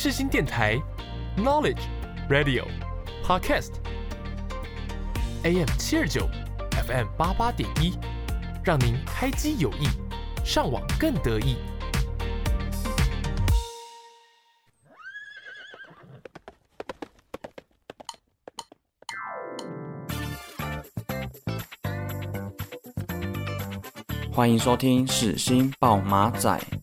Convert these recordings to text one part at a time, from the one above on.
世新电台，Knowledge Radio Podcast，AM 七二九，FM 八八点一，让您开机有益，上网更得意。欢迎收听世新报马仔。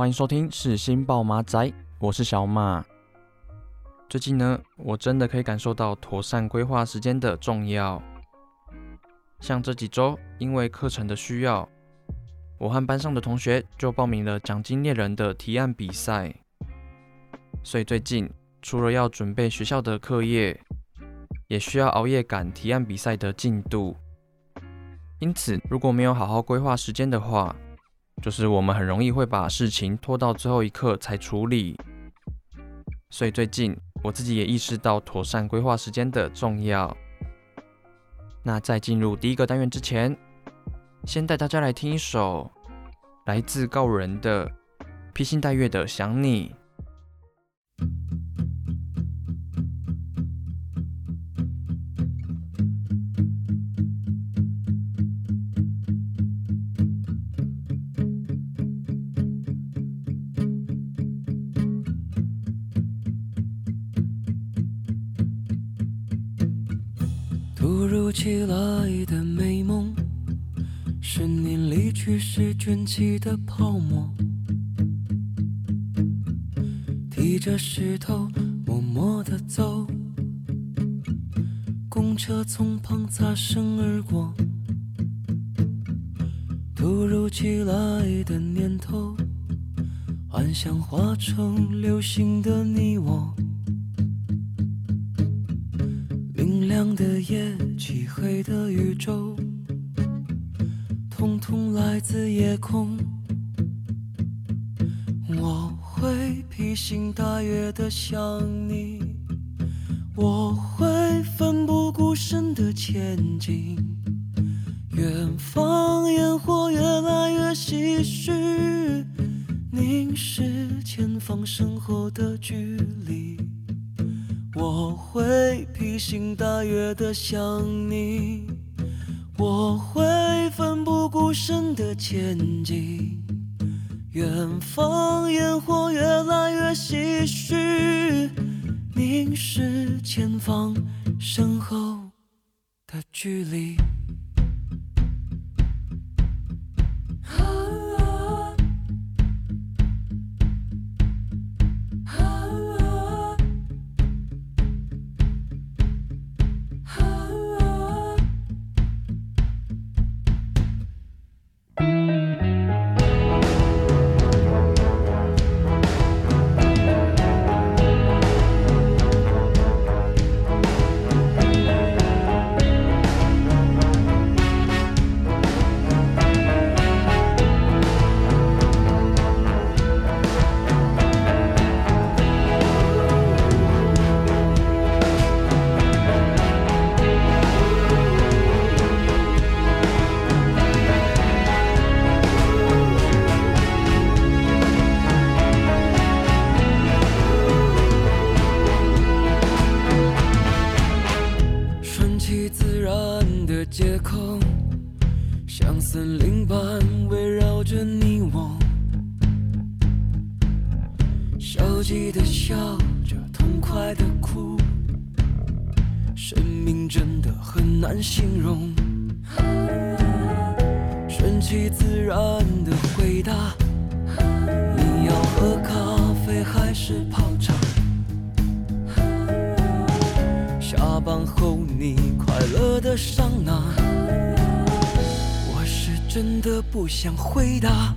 欢迎收听是新报马仔，我是小马。最近呢，我真的可以感受到妥善规划时间的重要。像这几周，因为课程的需要，我和班上的同学就报名了奖金猎人的提案比赛。所以最近除了要准备学校的课业，也需要熬夜赶提案比赛的进度。因此，如果没有好好规划时间的话，就是我们很容易会把事情拖到最后一刻才处理。所以最近我自己也意识到妥善规划时间的重要。那在进入第一个单元之前，先带大家来听一首来自告人的披星戴月的想你。突如其来的美梦，是你离去时卷起的泡沫。提着石头默默地走，公车从旁擦身而过。突如其来的念头，幻想化成流星的你我。的夜，漆黑的宇宙，统统来自夜空。我会披星戴月的想你，我会奋不顾身的前进。远方烟火越来越唏嘘，凝视前方身后的距离。我会披星戴月的想你，我会奋不顾身的前进。远方烟火越来越唏嘘，凝视前方身后的距离。消极的笑着痛快的哭。生命真的很难形容。顺其自然的回答。你要喝咖啡还是泡茶？下班后你快乐的上哪？我是真的不想回答。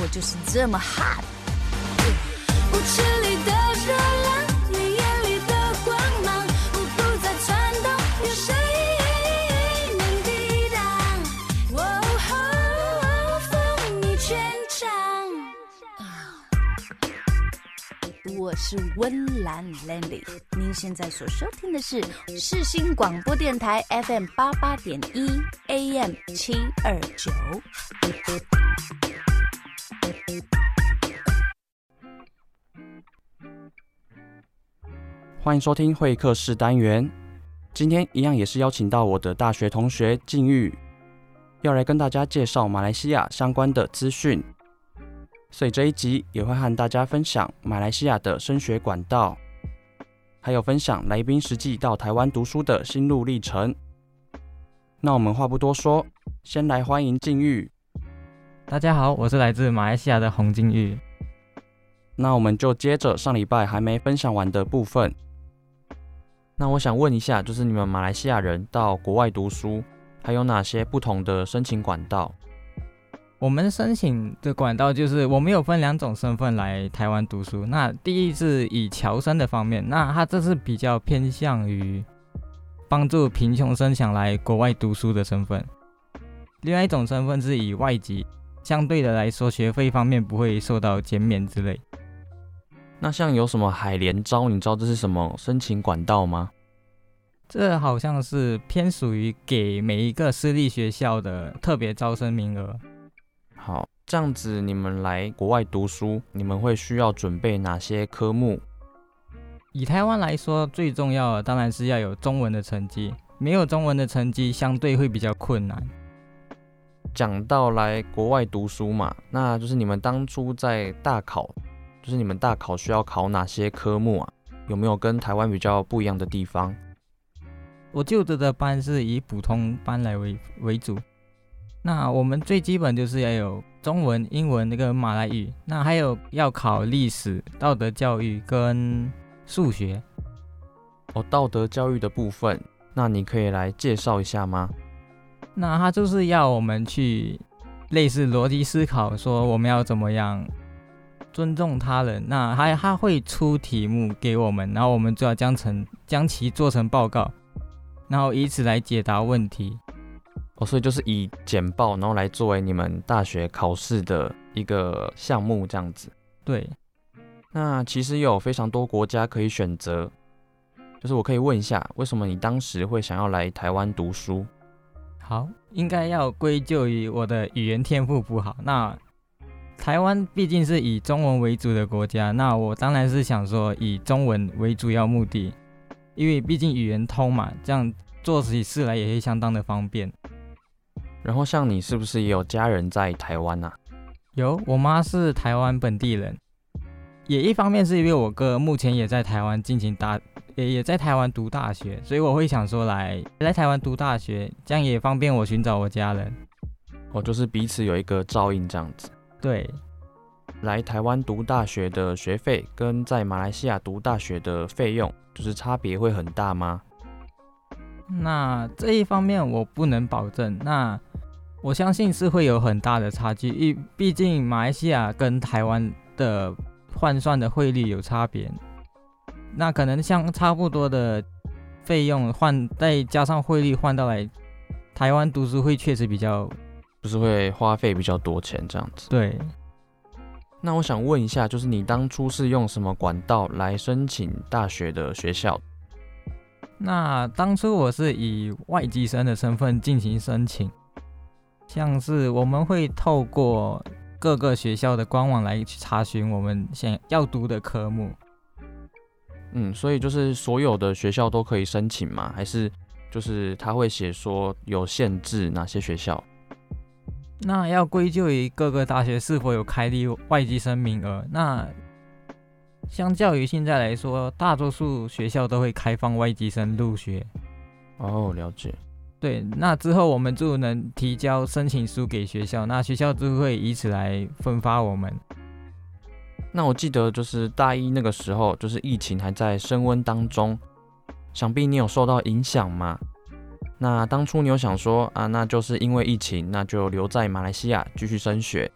我就是这么 hot。舞池里的热浪。我是温岚 Landy，您现在所收听的是世新广播电台 FM 八八点一 AM 七二九。欢迎收听会客室单元，今天一样也是邀请到我的大学同学静玉，要来跟大家介绍马来西亚相关的资讯。所以这一集也会和大家分享马来西亚的升学管道，还有分享来宾实际到台湾读书的心路历程。那我们话不多说，先来欢迎静玉。大家好，我是来自马来西亚的洪金玉。那我们就接着上礼拜还没分享完的部分。那我想问一下，就是你们马来西亚人到国外读书，还有哪些不同的申请管道？我们申请的管道就是，我们有分两种身份来台湾读书。那第一是以侨生的方面，那他这是比较偏向于帮助贫穷生想来国外读书的身份。另外一种身份是以外籍，相对的来说，学费方面不会受到减免之类。那像有什么海联招，你知道这是什么申请管道吗？这好像是偏属于给每一个私立学校的特别招生名额。好，这样子你们来国外读书，你们会需要准备哪些科目？以台湾来说，最重要的当然是要有中文的成绩，没有中文的成绩，相对会比较困难。讲到来国外读书嘛，那就是你们当初在大考，就是你们大考需要考哪些科目啊？有没有跟台湾比较不一样的地方？我就读的班是以普通班来为为主。那我们最基本就是要有中文、英文那个马来语，那还有要考历史、道德教育跟数学。哦，道德教育的部分，那你可以来介绍一下吗？那他就是要我们去类似逻辑思考，说我们要怎么样尊重他人。那还他会出题目给我们，然后我们就要将成将其做成报告，然后以此来解答问题。哦，所以就是以简报，然后来作为你们大学考试的一个项目，这样子。对。那其实有非常多国家可以选择，就是我可以问一下，为什么你当时会想要来台湾读书？好，应该要归咎于我的语言天赋不好。那台湾毕竟是以中文为主的国家，那我当然是想说以中文为主要目的，因为毕竟语言通嘛，这样做起事来也会相当的方便。然后像你是不是也有家人在台湾呐？有，我妈是台湾本地人，也一方面是因为我哥目前也在台湾进行大，也也在台湾读大学，所以我会想说来来台湾读大学，这样也方便我寻找我家人。哦，就是彼此有一个照应这样子。对，来台湾读大学的学费跟在马来西亚读大学的费用，就是差别会很大吗？那这一方面我不能保证。那我相信是会有很大的差距，因毕竟马来西亚跟台湾的换算的汇率有差别。那可能像差不多的费用换，再加上汇率换到来台湾读书会确实比较，就是会花费比较多钱这样子。对。那我想问一下，就是你当初是用什么管道来申请大学的学校？那当初我是以外籍生的身份进行申请，像是我们会透过各个学校的官网来查询我们想要读的科目。嗯，所以就是所有的学校都可以申请吗？还是就是他会写说有限制哪些学校？那要归咎于各个大学是否有开立外籍生名额。那相较于现在来说，大多数学校都会开放外籍生入学。哦，了解。对，那之后我们就能提交申请书给学校，那学校就会以此来分发我们。那我记得就是大一那个时候，就是疫情还在升温当中，想必你有受到影响吗？那当初你有想说啊，那就是因为疫情，那就留在马来西亚继续升学，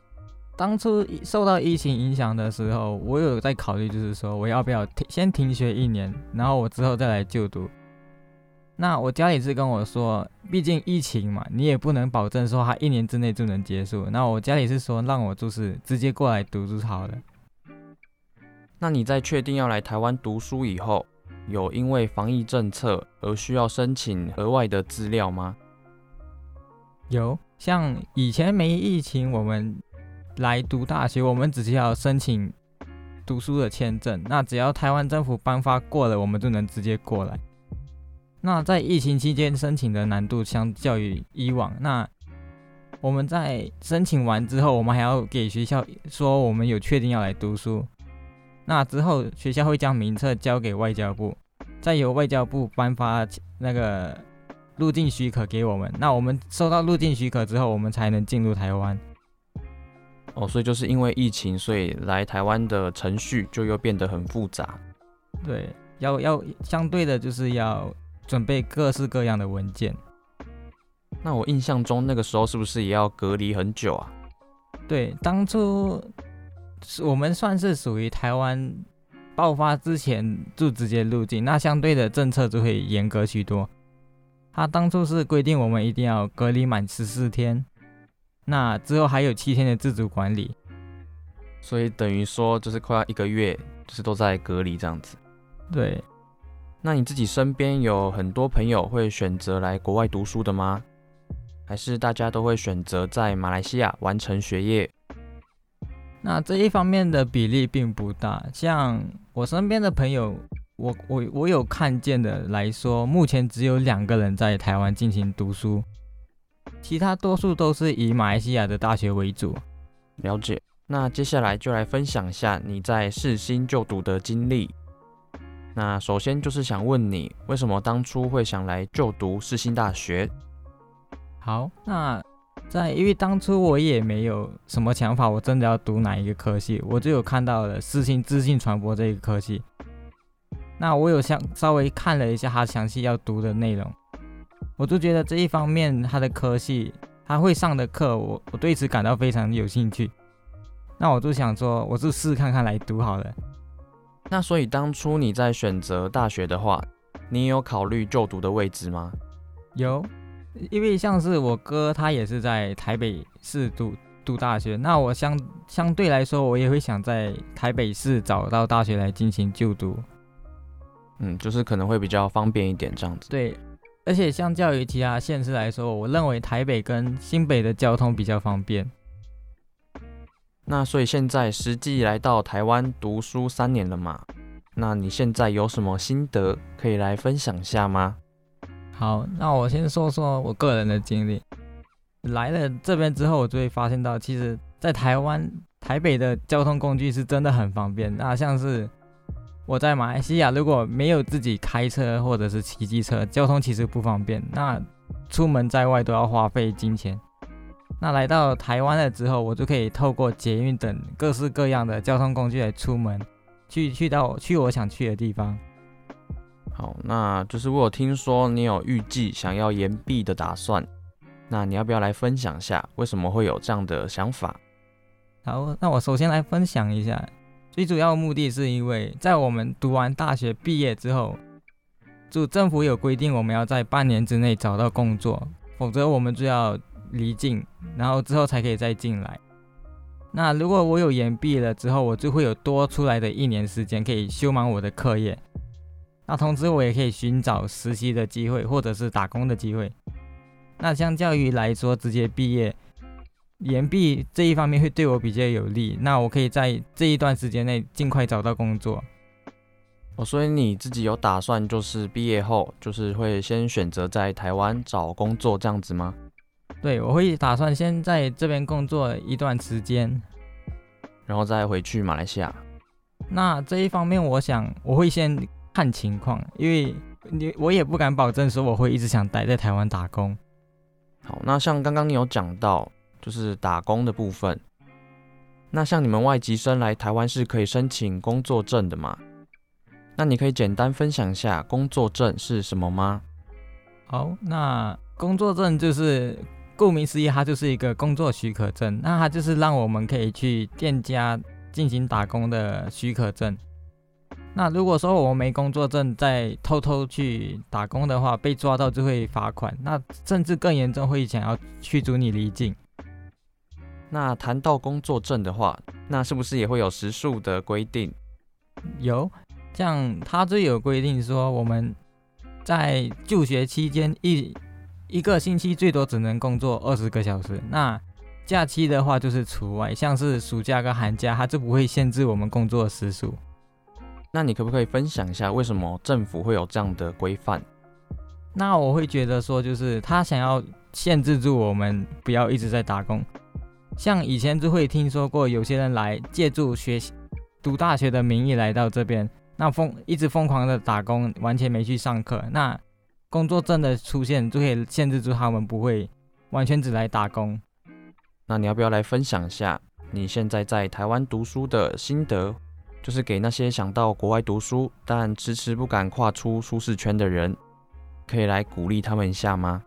当初受到疫情影响的时候，我有在考虑，就是说我要不要停先停学一年，然后我之后再来就读。那我家里是跟我说，毕竟疫情嘛，你也不能保证说他一年之内就能结束。那我家里是说让我就是直接过来读就好了。那你在确定要来台湾读书以后，有因为防疫政策而需要申请额外的资料吗？有，像以前没疫情，我们。来读大学，我们只需要申请读书的签证。那只要台湾政府颁发过了，我们就能直接过来。那在疫情期间申请的难度相较于以往，那我们在申请完之后，我们还要给学校说我们有确定要来读书。那之后学校会将名册交给外交部，再由外交部颁发那个入境许可给我们。那我们收到入境许可之后，我们才能进入台湾。哦，所以就是因为疫情，所以来台湾的程序就又变得很复杂。对，要要相对的，就是要准备各式各样的文件。那我印象中那个时候是不是也要隔离很久啊？对，当初我们算是属于台湾爆发之前就直接入境，那相对的政策就会严格许多。他当初是规定我们一定要隔离满十四天。那之后还有七天的自主管理，所以等于说就是快要一个月，就是都在隔离这样子。对，那你自己身边有很多朋友会选择来国外读书的吗？还是大家都会选择在马来西亚完成学业？那这一方面的比例并不大。像我身边的朋友，我我我有看见的来说，目前只有两个人在台湾进行读书。其他多数都是以马来西亚的大学为主。了解。那接下来就来分享一下你在世新就读的经历。那首先就是想问你，为什么当初会想来就读世新大学？好，那在因为当初我也没有什么想法，我真的要读哪一个科系，我就有看到了世新资讯传播这一个科系。那我有想稍微看了一下他详细要读的内容。我就觉得这一方面，他的科系，他会上的课，我我对此感到非常有兴趣。那我就想说，我就试看看来读好了。那所以当初你在选择大学的话，你有考虑就读的位置吗？有，因为像是我哥，他也是在台北市读读大学，那我相相对来说，我也会想在台北市找到大学来进行就读。嗯，就是可能会比较方便一点这样子。对。而且相较于其他县市来说，我认为台北跟新北的交通比较方便。那所以现在实际来到台湾读书三年了嘛？那你现在有什么心得可以来分享一下吗？好，那我先说说我个人的经历。来了这边之后，我就会发现到，其实，在台湾台北的交通工具是真的很方便。那像是。我在马来西亚，如果没有自己开车或者是骑机车，交通其实不方便。那出门在外都要花费金钱。那来到台湾了之后，我就可以透过捷运等各式各样的交通工具来出门，去去到去我想去的地方。好，那就是我有听说你有预计想要延毕的打算，那你要不要来分享一下为什么会有这样的想法？好，那我首先来分享一下。最主要的目的是因为，在我们读完大学毕业之后，就政府有规定，我们要在半年之内找到工作，否则我们就要离境，然后之后才可以再进来。那如果我有延毕了之后，我就会有多出来的一年时间可以修满我的课业。那同时我也可以寻找实习的机会，或者是打工的机会。那相较于来说，直接毕业。延毕这一方面会对我比较有利，那我可以在这一段时间内尽快找到工作。哦，所以你自己有打算，就是毕业后就是会先选择在台湾找工作这样子吗？对，我会打算先在这边工作一段时间，然后再回去马来西亚。那这一方面，我想我会先看情况，因为你我也不敢保证说我会一直想待在台湾打工。好，那像刚刚你有讲到。就是打工的部分。那像你们外籍生来台湾是可以申请工作证的嘛？那你可以简单分享一下工作证是什么吗？好，那工作证就是顾名思义，它就是一个工作许可证。那它就是让我们可以去店家进行打工的许可证。那如果说我们没工作证，再偷偷去打工的话，被抓到就会罚款。那甚至更严重，会想要驱逐你离境。那谈到工作证的话，那是不是也会有时数的规定？有，像他就有规定说，我们在就学期间一一个星期最多只能工作二十个小时。那假期的话就是除外，像是暑假跟寒假，它就不会限制我们工作的时数。那你可不可以分享一下，为什么政府会有这样的规范？那我会觉得说，就是他想要限制住我们，不要一直在打工。像以前就会听说过，有些人来借助学习读大学的名义来到这边，那疯一直疯狂的打工，完全没去上课。那工作证的出现就可以限制住他们，不会完全只来打工。那你要不要来分享一下你现在在台湾读书的心得？就是给那些想到国外读书但迟迟不敢跨出舒适圈的人，可以来鼓励他们一下吗？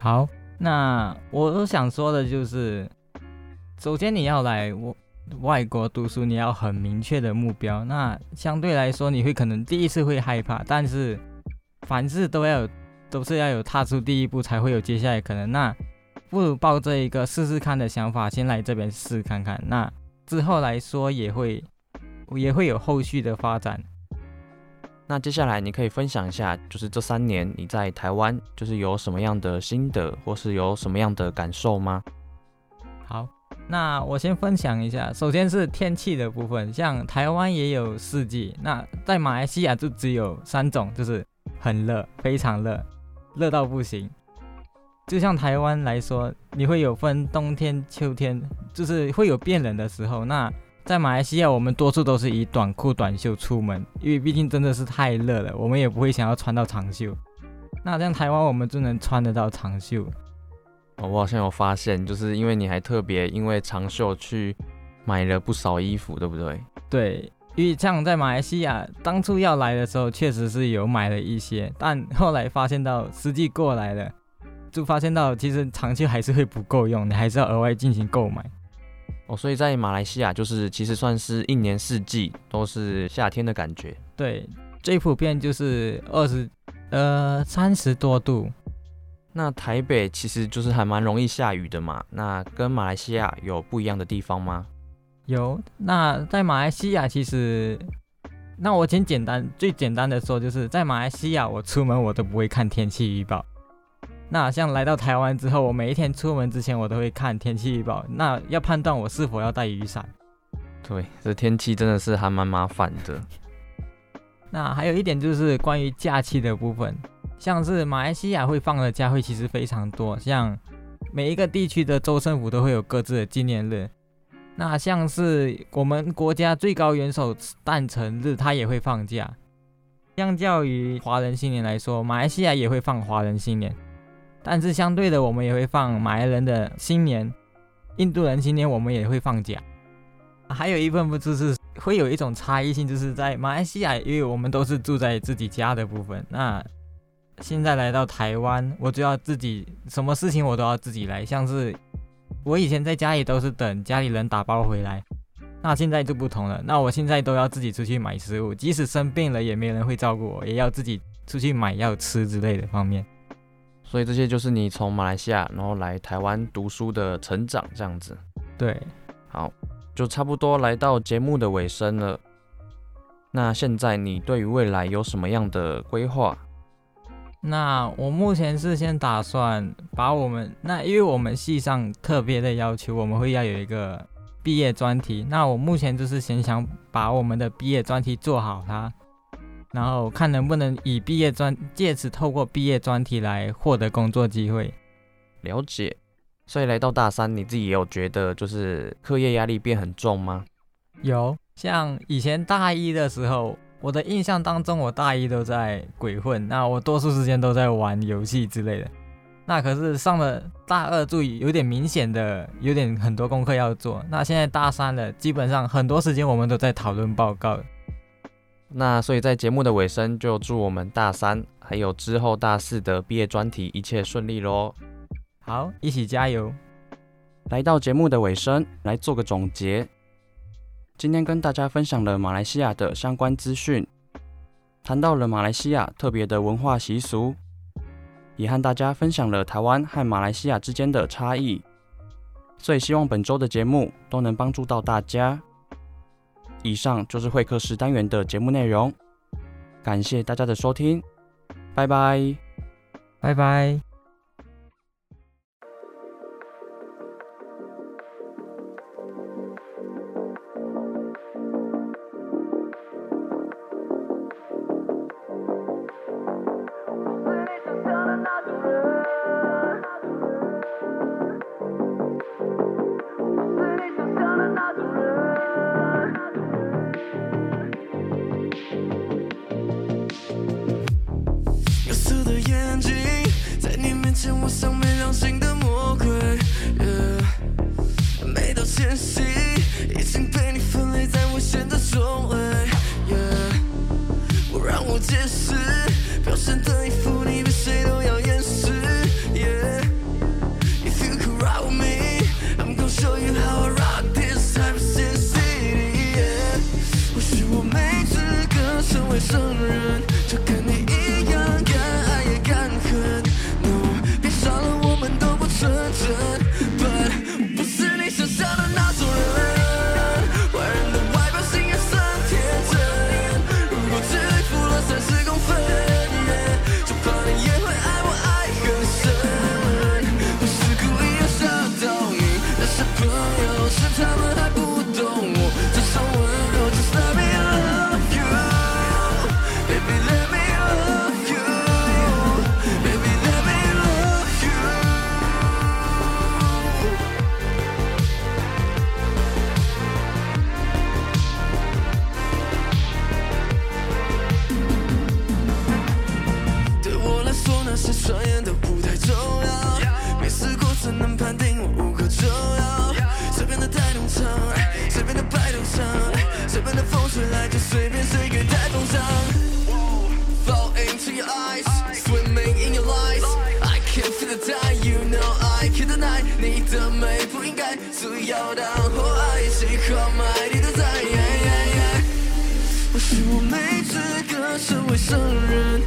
好，那我想说的就是。首先，你要来外外国读书，你要很明确的目标。那相对来说，你会可能第一次会害怕，但是凡事都要有，都是要有踏出第一步，才会有接下来可能。那不如抱着一个试试看的想法，先来这边试试看看。那之后来说，也会也会有后续的发展。那接下来你可以分享一下，就是这三年你在台湾，就是有什么样的心得，或是有什么样的感受吗？好。那我先分享一下，首先是天气的部分，像台湾也有四季，那在马来西亚就只有三种，就是很热，非常热，热到不行。就像台湾来说，你会有分冬天、秋天，就是会有变冷的时候。那在马来西亚，我们多数都是以短裤、短袖出门，因为毕竟真的是太热了，我们也不会想要穿到长袖。那像台湾，我们就能穿得到长袖。我好像有发现，就是因为你还特别因为长袖去买了不少衣服，对不对？对，因为像在马来西亚当初要来的时候，确实是有买了一些，但后来发现到实际过来了，就发现到其实长袖还是会不够用，你还是要额外进行购买。哦，所以在马来西亚就是其实算是一年四季都是夏天的感觉。对，最普遍就是二十呃三十多度。那台北其实就是还蛮容易下雨的嘛，那跟马来西亚有不一样的地方吗？有，那在马来西亚其实，那我先简单最简单的说，就是在马来西亚我出门我都不会看天气预报。那像来到台湾之后，我每一天出门之前我都会看天气预报，那要判断我是否要带雨伞。对，这天气真的是还蛮麻烦的。那还有一点就是关于假期的部分。像是马来西亚会放的假会其实非常多，像每一个地区的州政府都会有各自的纪念日。那像是我们国家最高元首诞辰日，他也会放假。相较于华人新年来说，马来西亚也会放华人新年，但是相对的，我们也会放马来人的新年、印度人新年，我们也会放假。还有一部分就是会有一种差异性，就是在马来西亚，因为我们都是住在自己家的部分，那。现在来到台湾，我就要自己，什么事情我都要自己来。像是我以前在家里都是等家里人打包回来，那现在就不同了。那我现在都要自己出去买食物，即使生病了也没人会照顾我，也要自己出去买药吃之类的方面。所以这些就是你从马来西亚然后来台湾读书的成长这样子。对，好，就差不多来到节目的尾声了。那现在你对于未来有什么样的规划？那我目前是先打算把我们那，因为我们系上特别的要求，我们会要有一个毕业专题。那我目前就是先想把我们的毕业专题做好它，然后看能不能以毕业专借此透过毕业专题来获得工作机会。了解。所以来到大三，你自己也有觉得就是课业压力变很重吗？有，像以前大一的时候。我的印象当中，我大一都在鬼混，那我多数时间都在玩游戏之类的。那可是上了大二，注意有点明显的，有点很多功课要做。那现在大三了，基本上很多时间我们都在讨论报告。那所以在节目的尾声，就祝我们大三还有之后大四的毕业专题一切顺利喽。好，一起加油！来到节目的尾声，来做个总结。今天跟大家分享了马来西亚的相关资讯，谈到了马来西亚特别的文化习俗，也和大家分享了台湾和马来西亚之间的差异。所以希望本周的节目都能帮助到大家。以上就是会客室单元的节目内容，感谢大家的收听，拜拜，拜拜。面前，我像没良心的魔鬼。每道潜行，已经被你分类在危险的周围。不让我解释。自由的，或爱情，或埋地的，在，或许我没资格成为圣人。